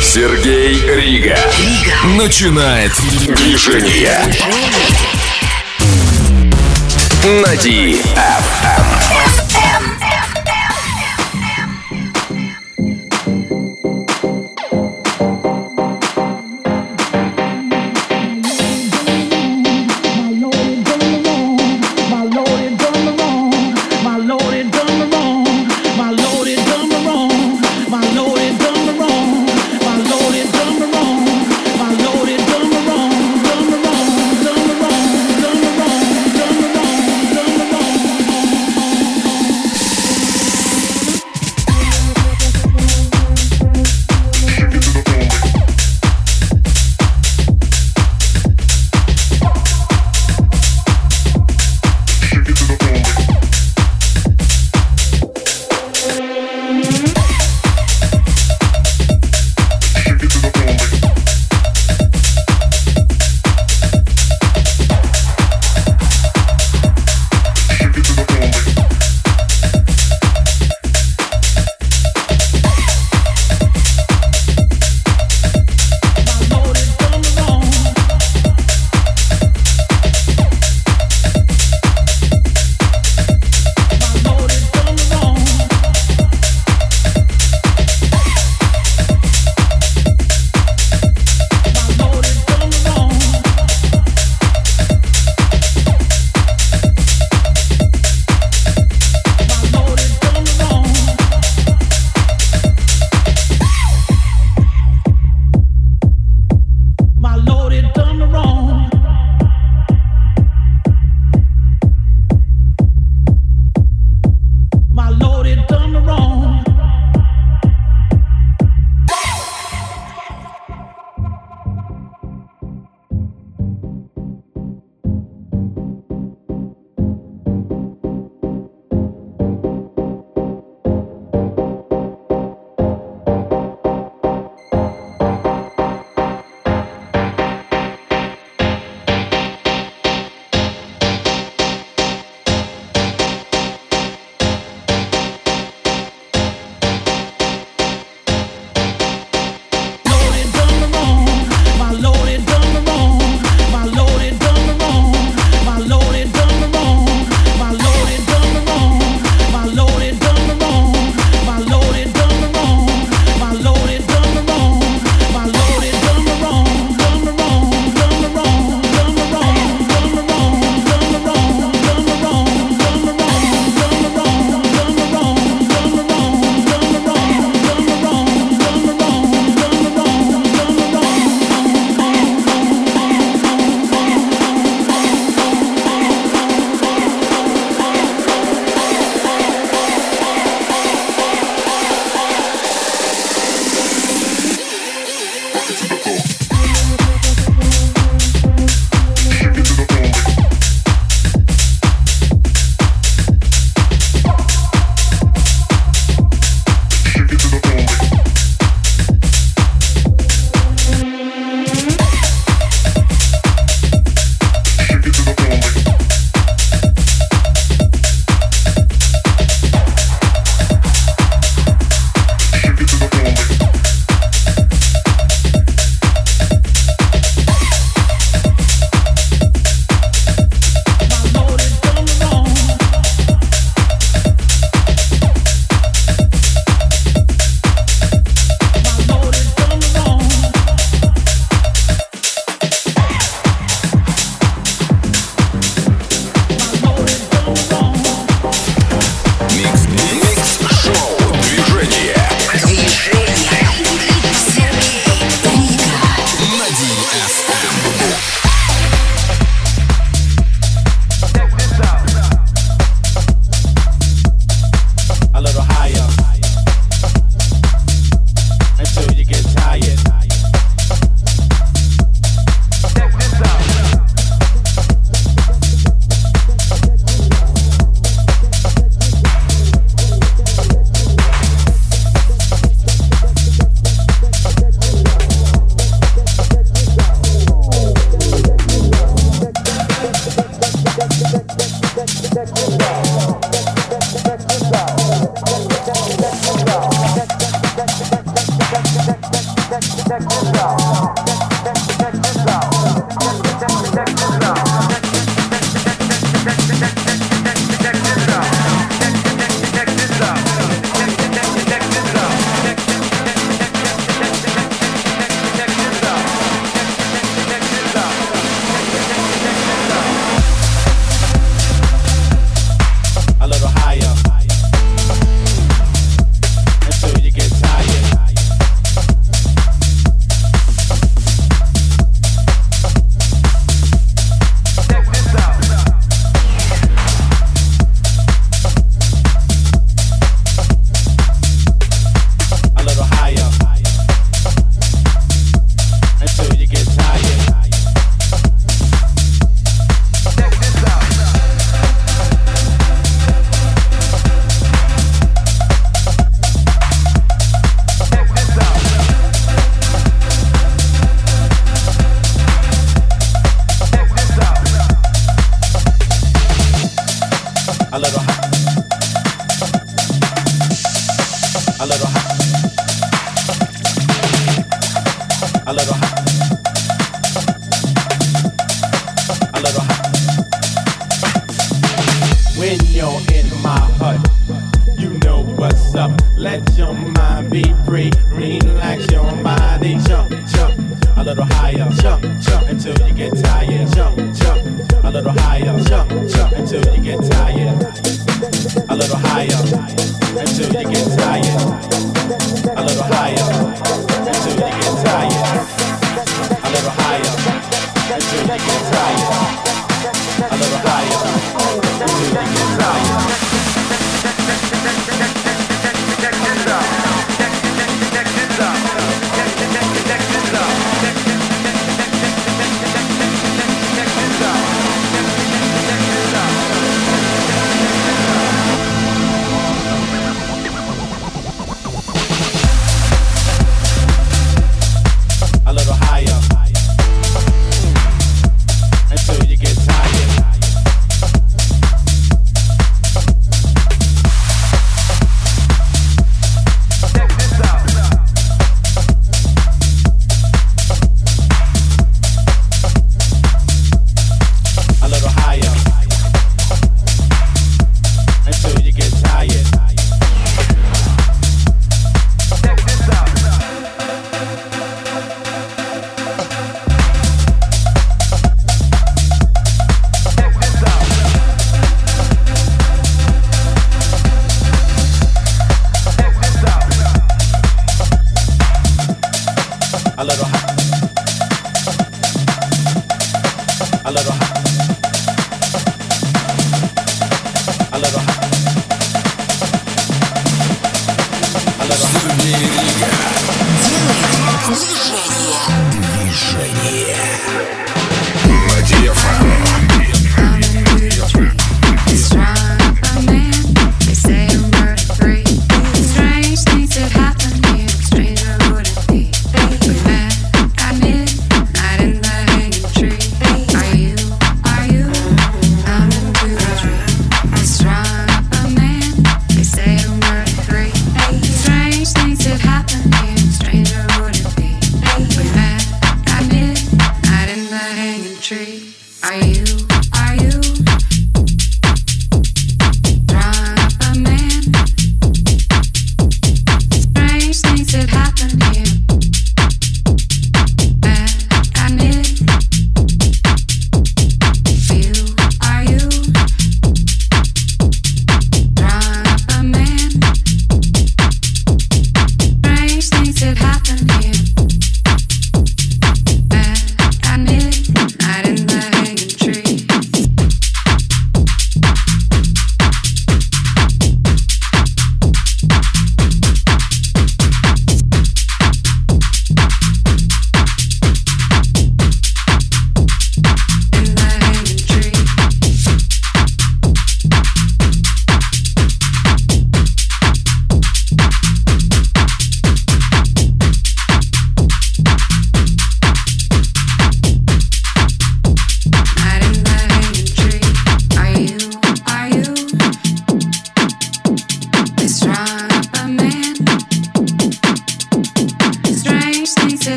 Сергей Рига. Начинает движение. На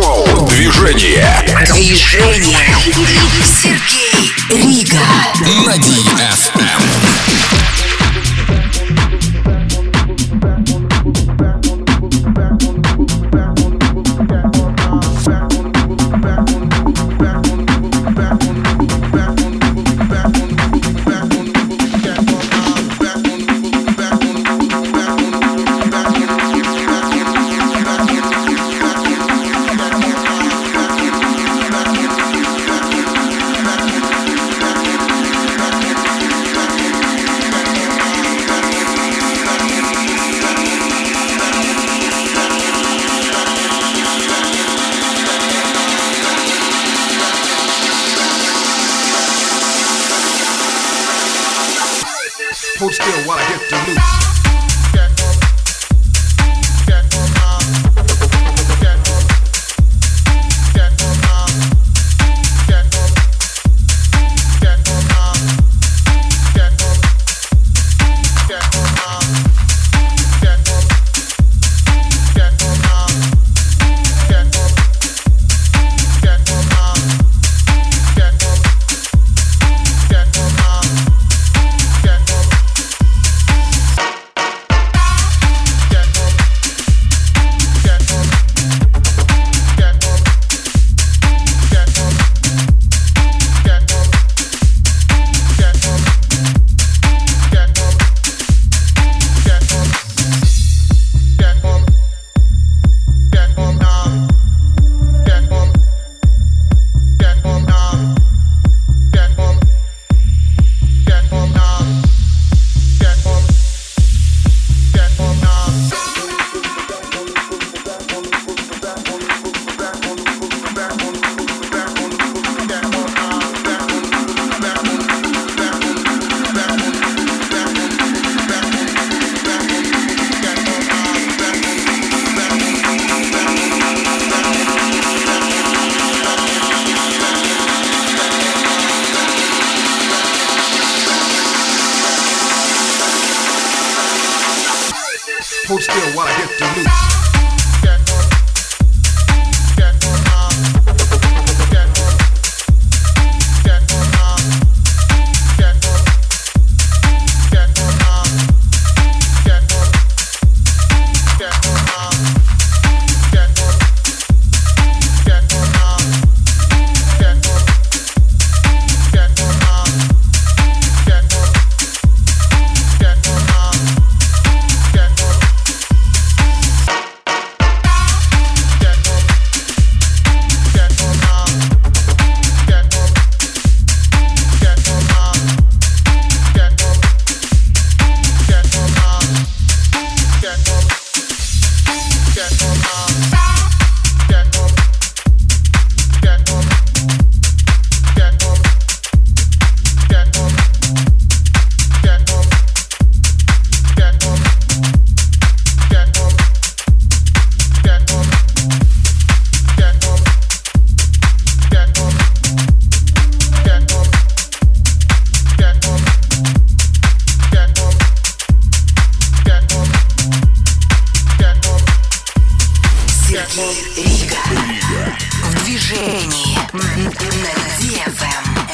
Шоу «Движение». Движение. Сергей Рига. На DFM. Сергей Рига. В движении на DFM.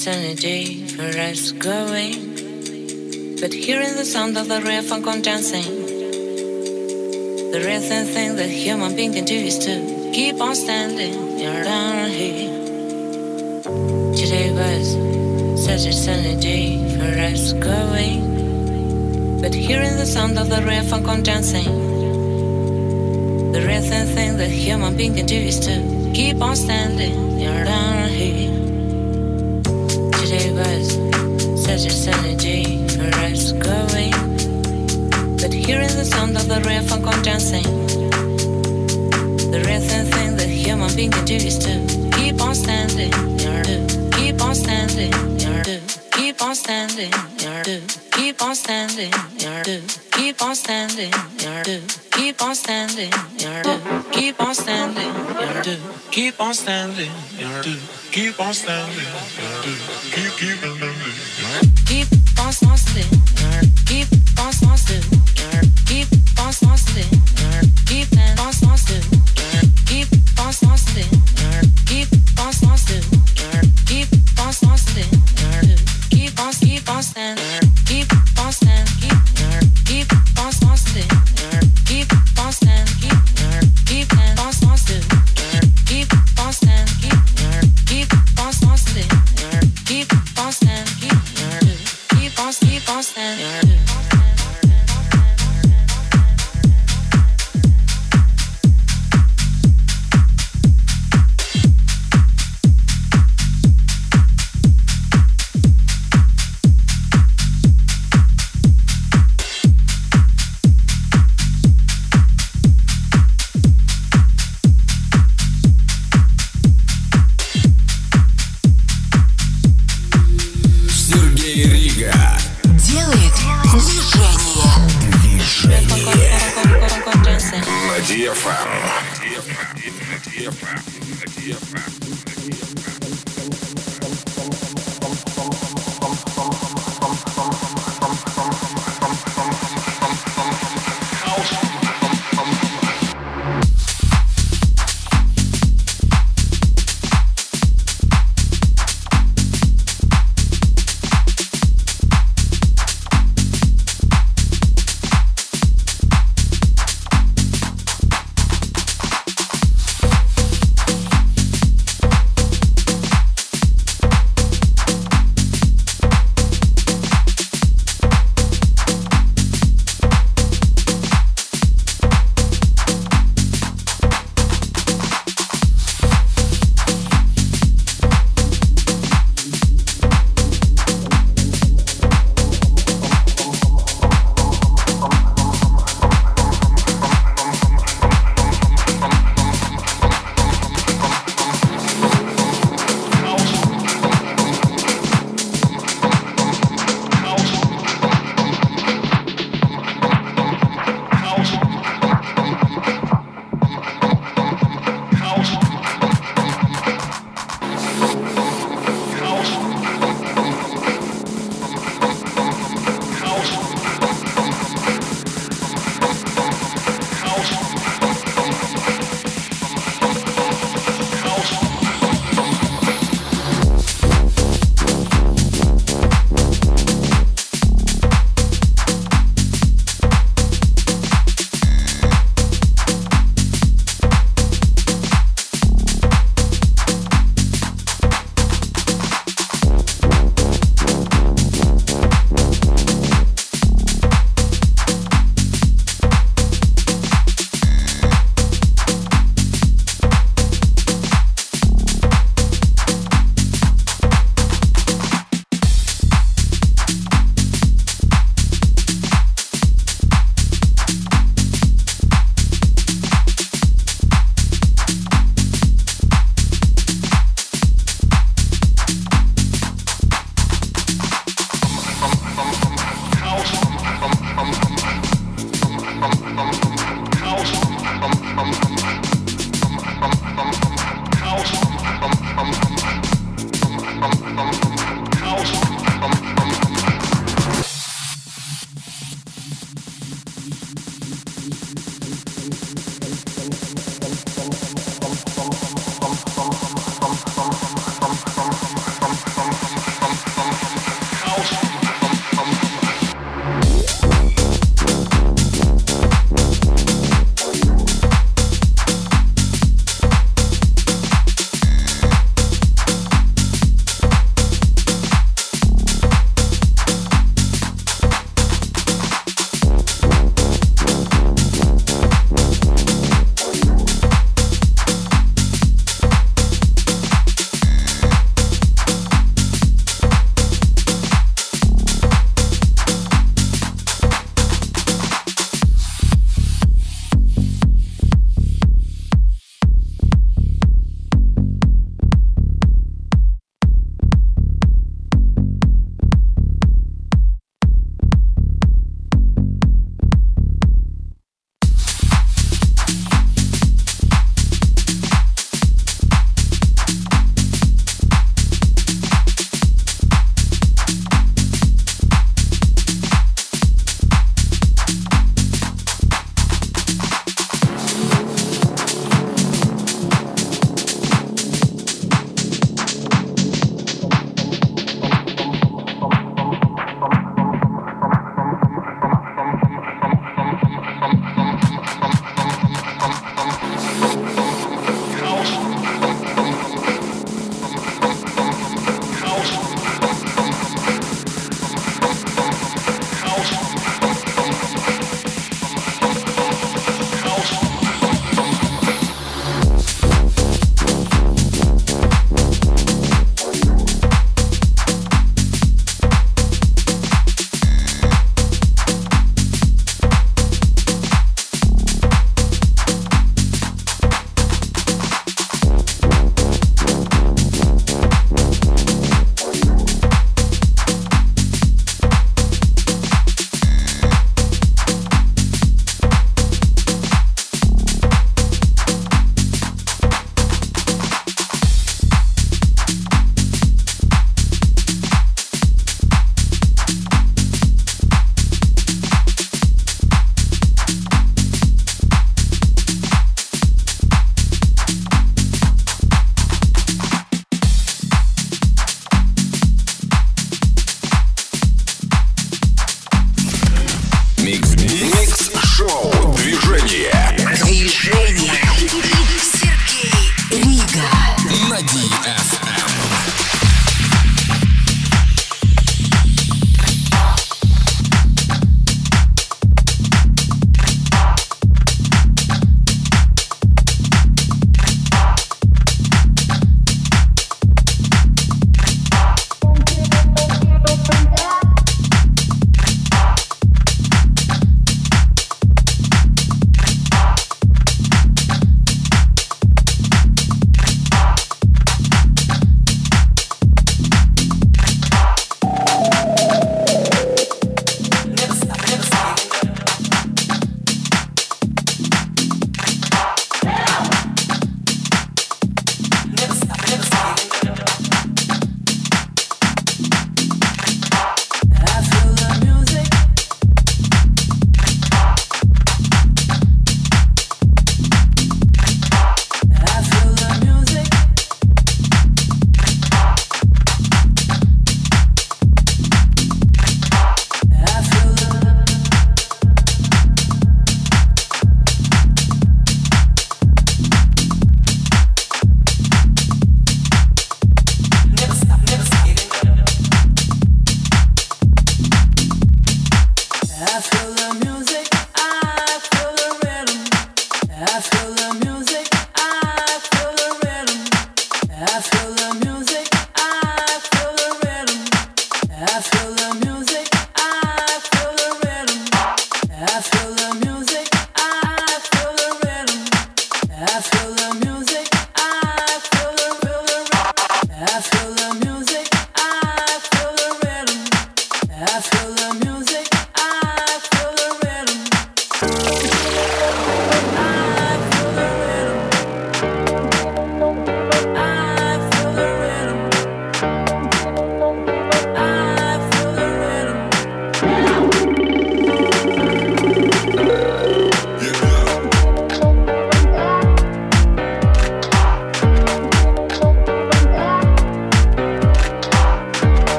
Sunny day for us going. But hearing the sound of the real funk on dancing, the real thin thing that human being can do is to keep on standing. Down here. Today was such a sunny day for us going. But hearing the sound of the real funk on dancing, the real thin thing that human being can do is to keep on standing. You're such a sunny day for us going. But hearing the sound of the real funk on dancing, the real thin thing that human being can do is to keep on standing. Do. Keep on standing. Do. Keep on standing. Do. Keep on standing. Do. Keep on standing. Do. Keep on standing. Do. Keep on standing. Do. Keep on standing, do. Keep on standing, do. Keep. Keep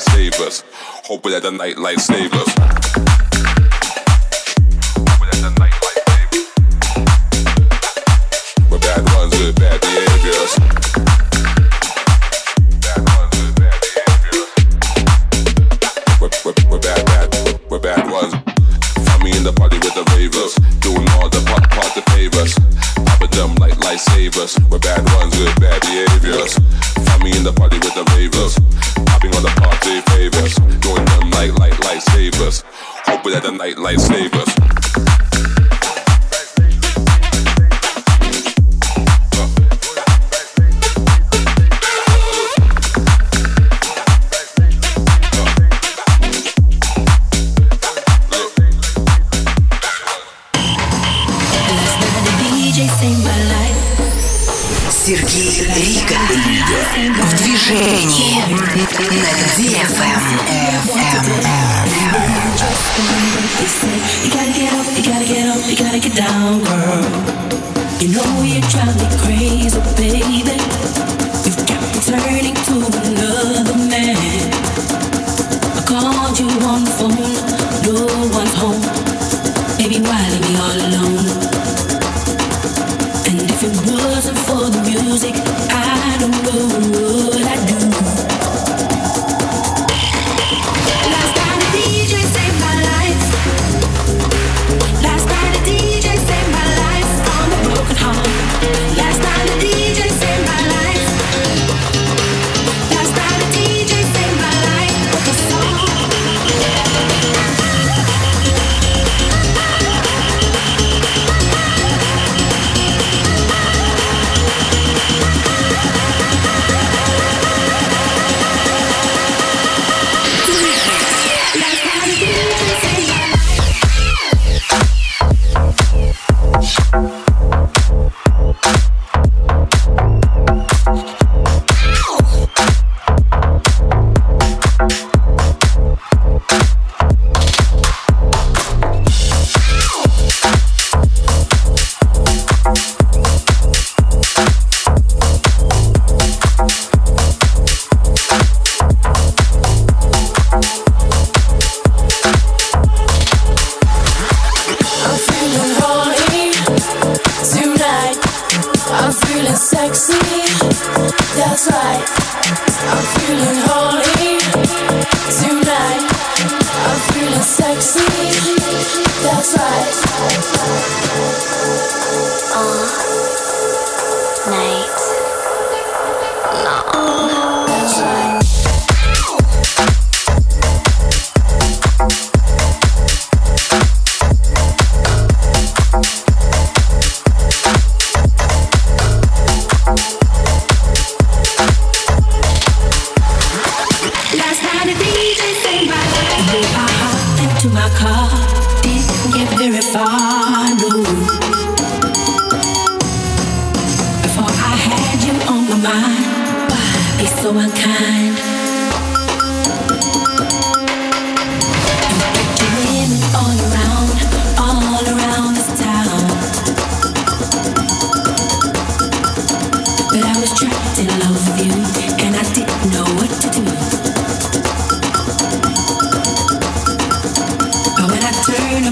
bad behaviors. Bad ones with bad behaviors. Light save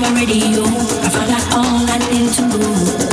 am already radio? I found out all I need to know.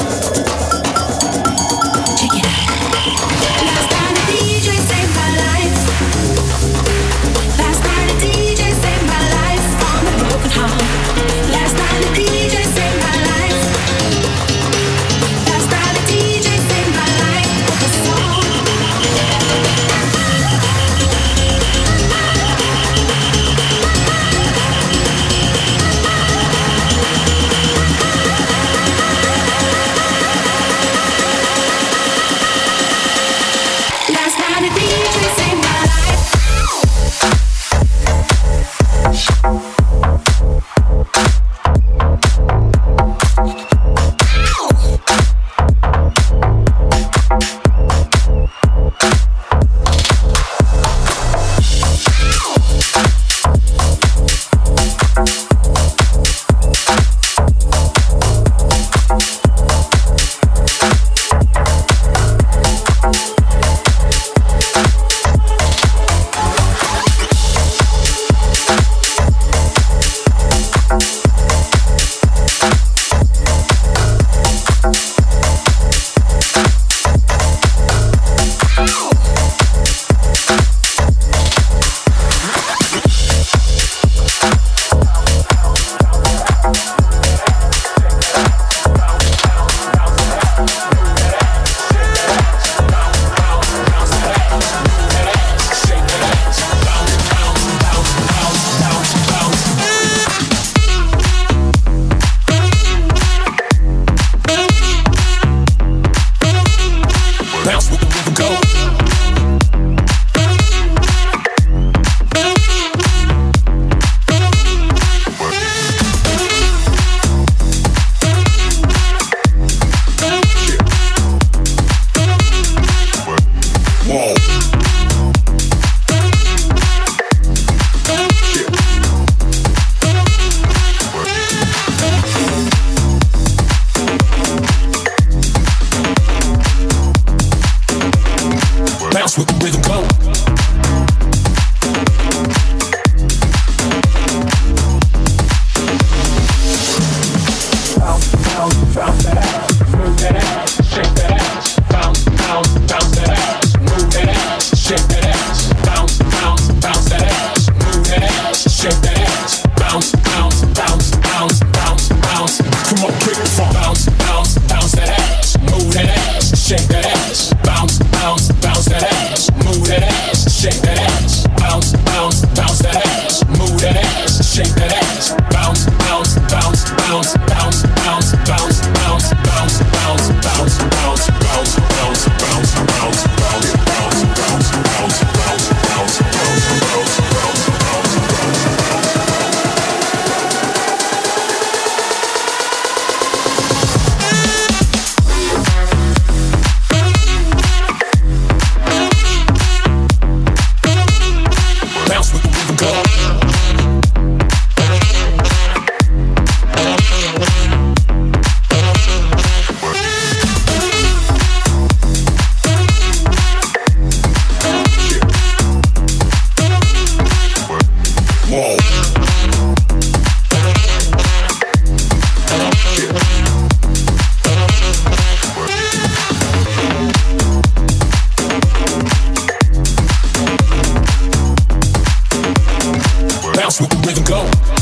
Now.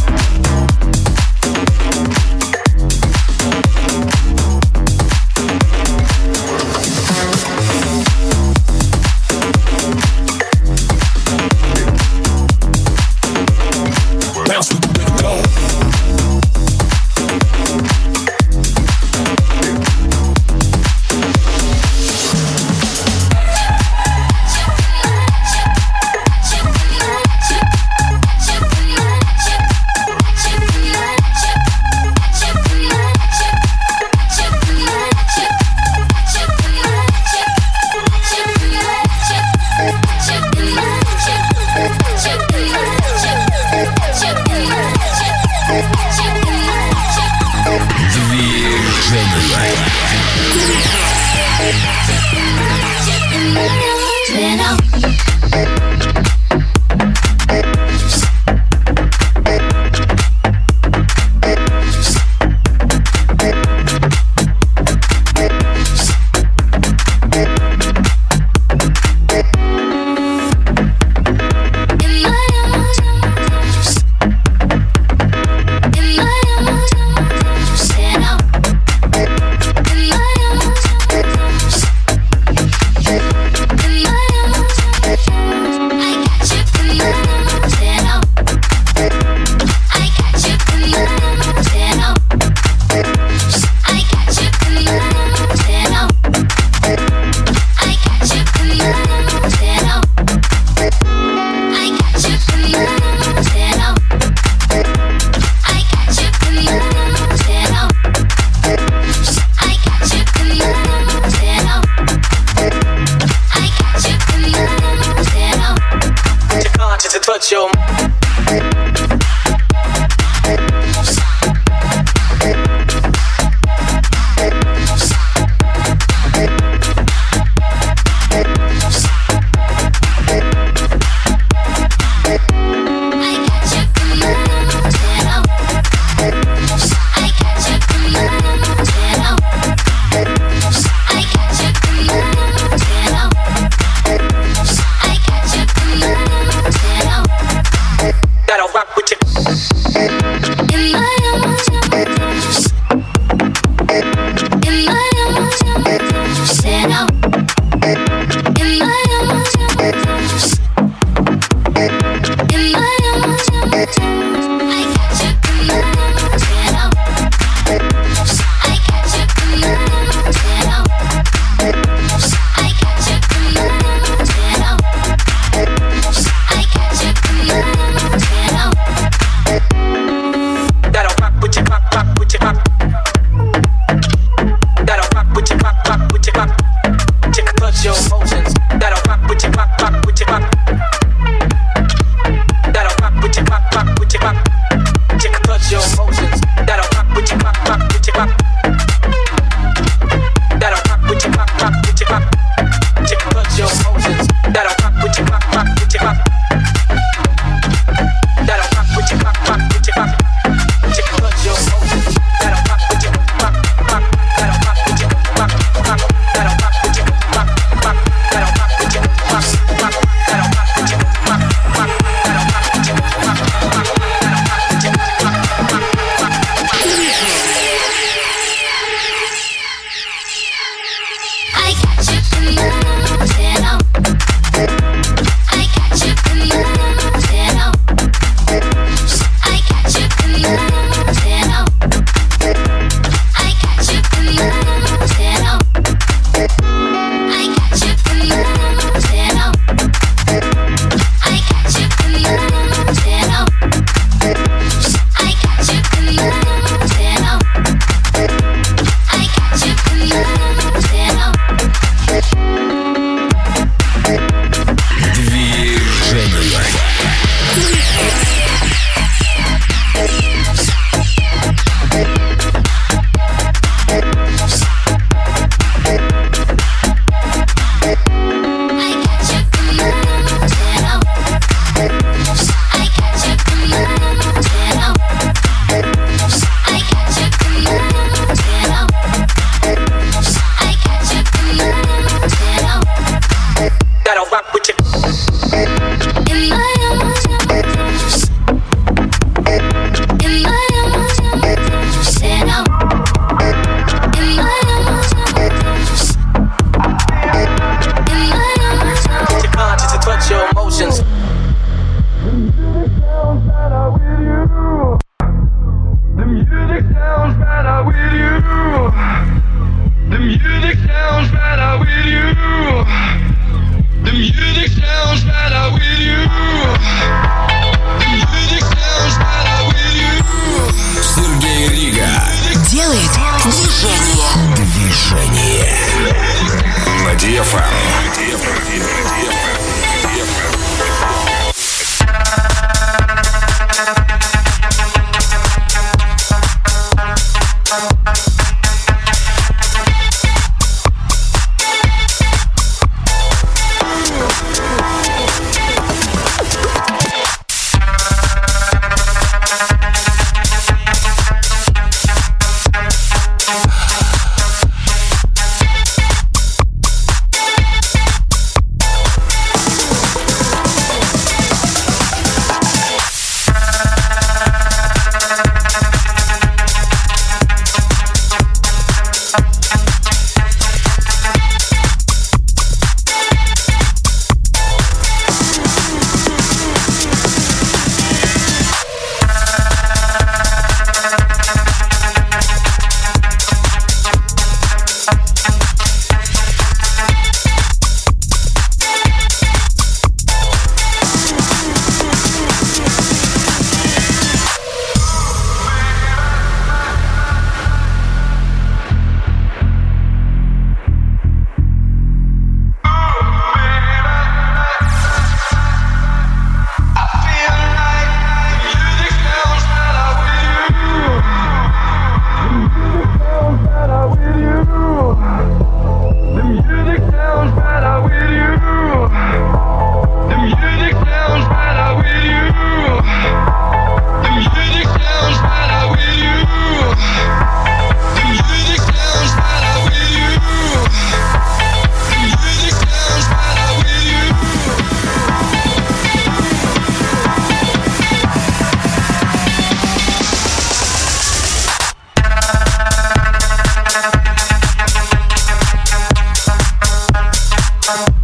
Bye.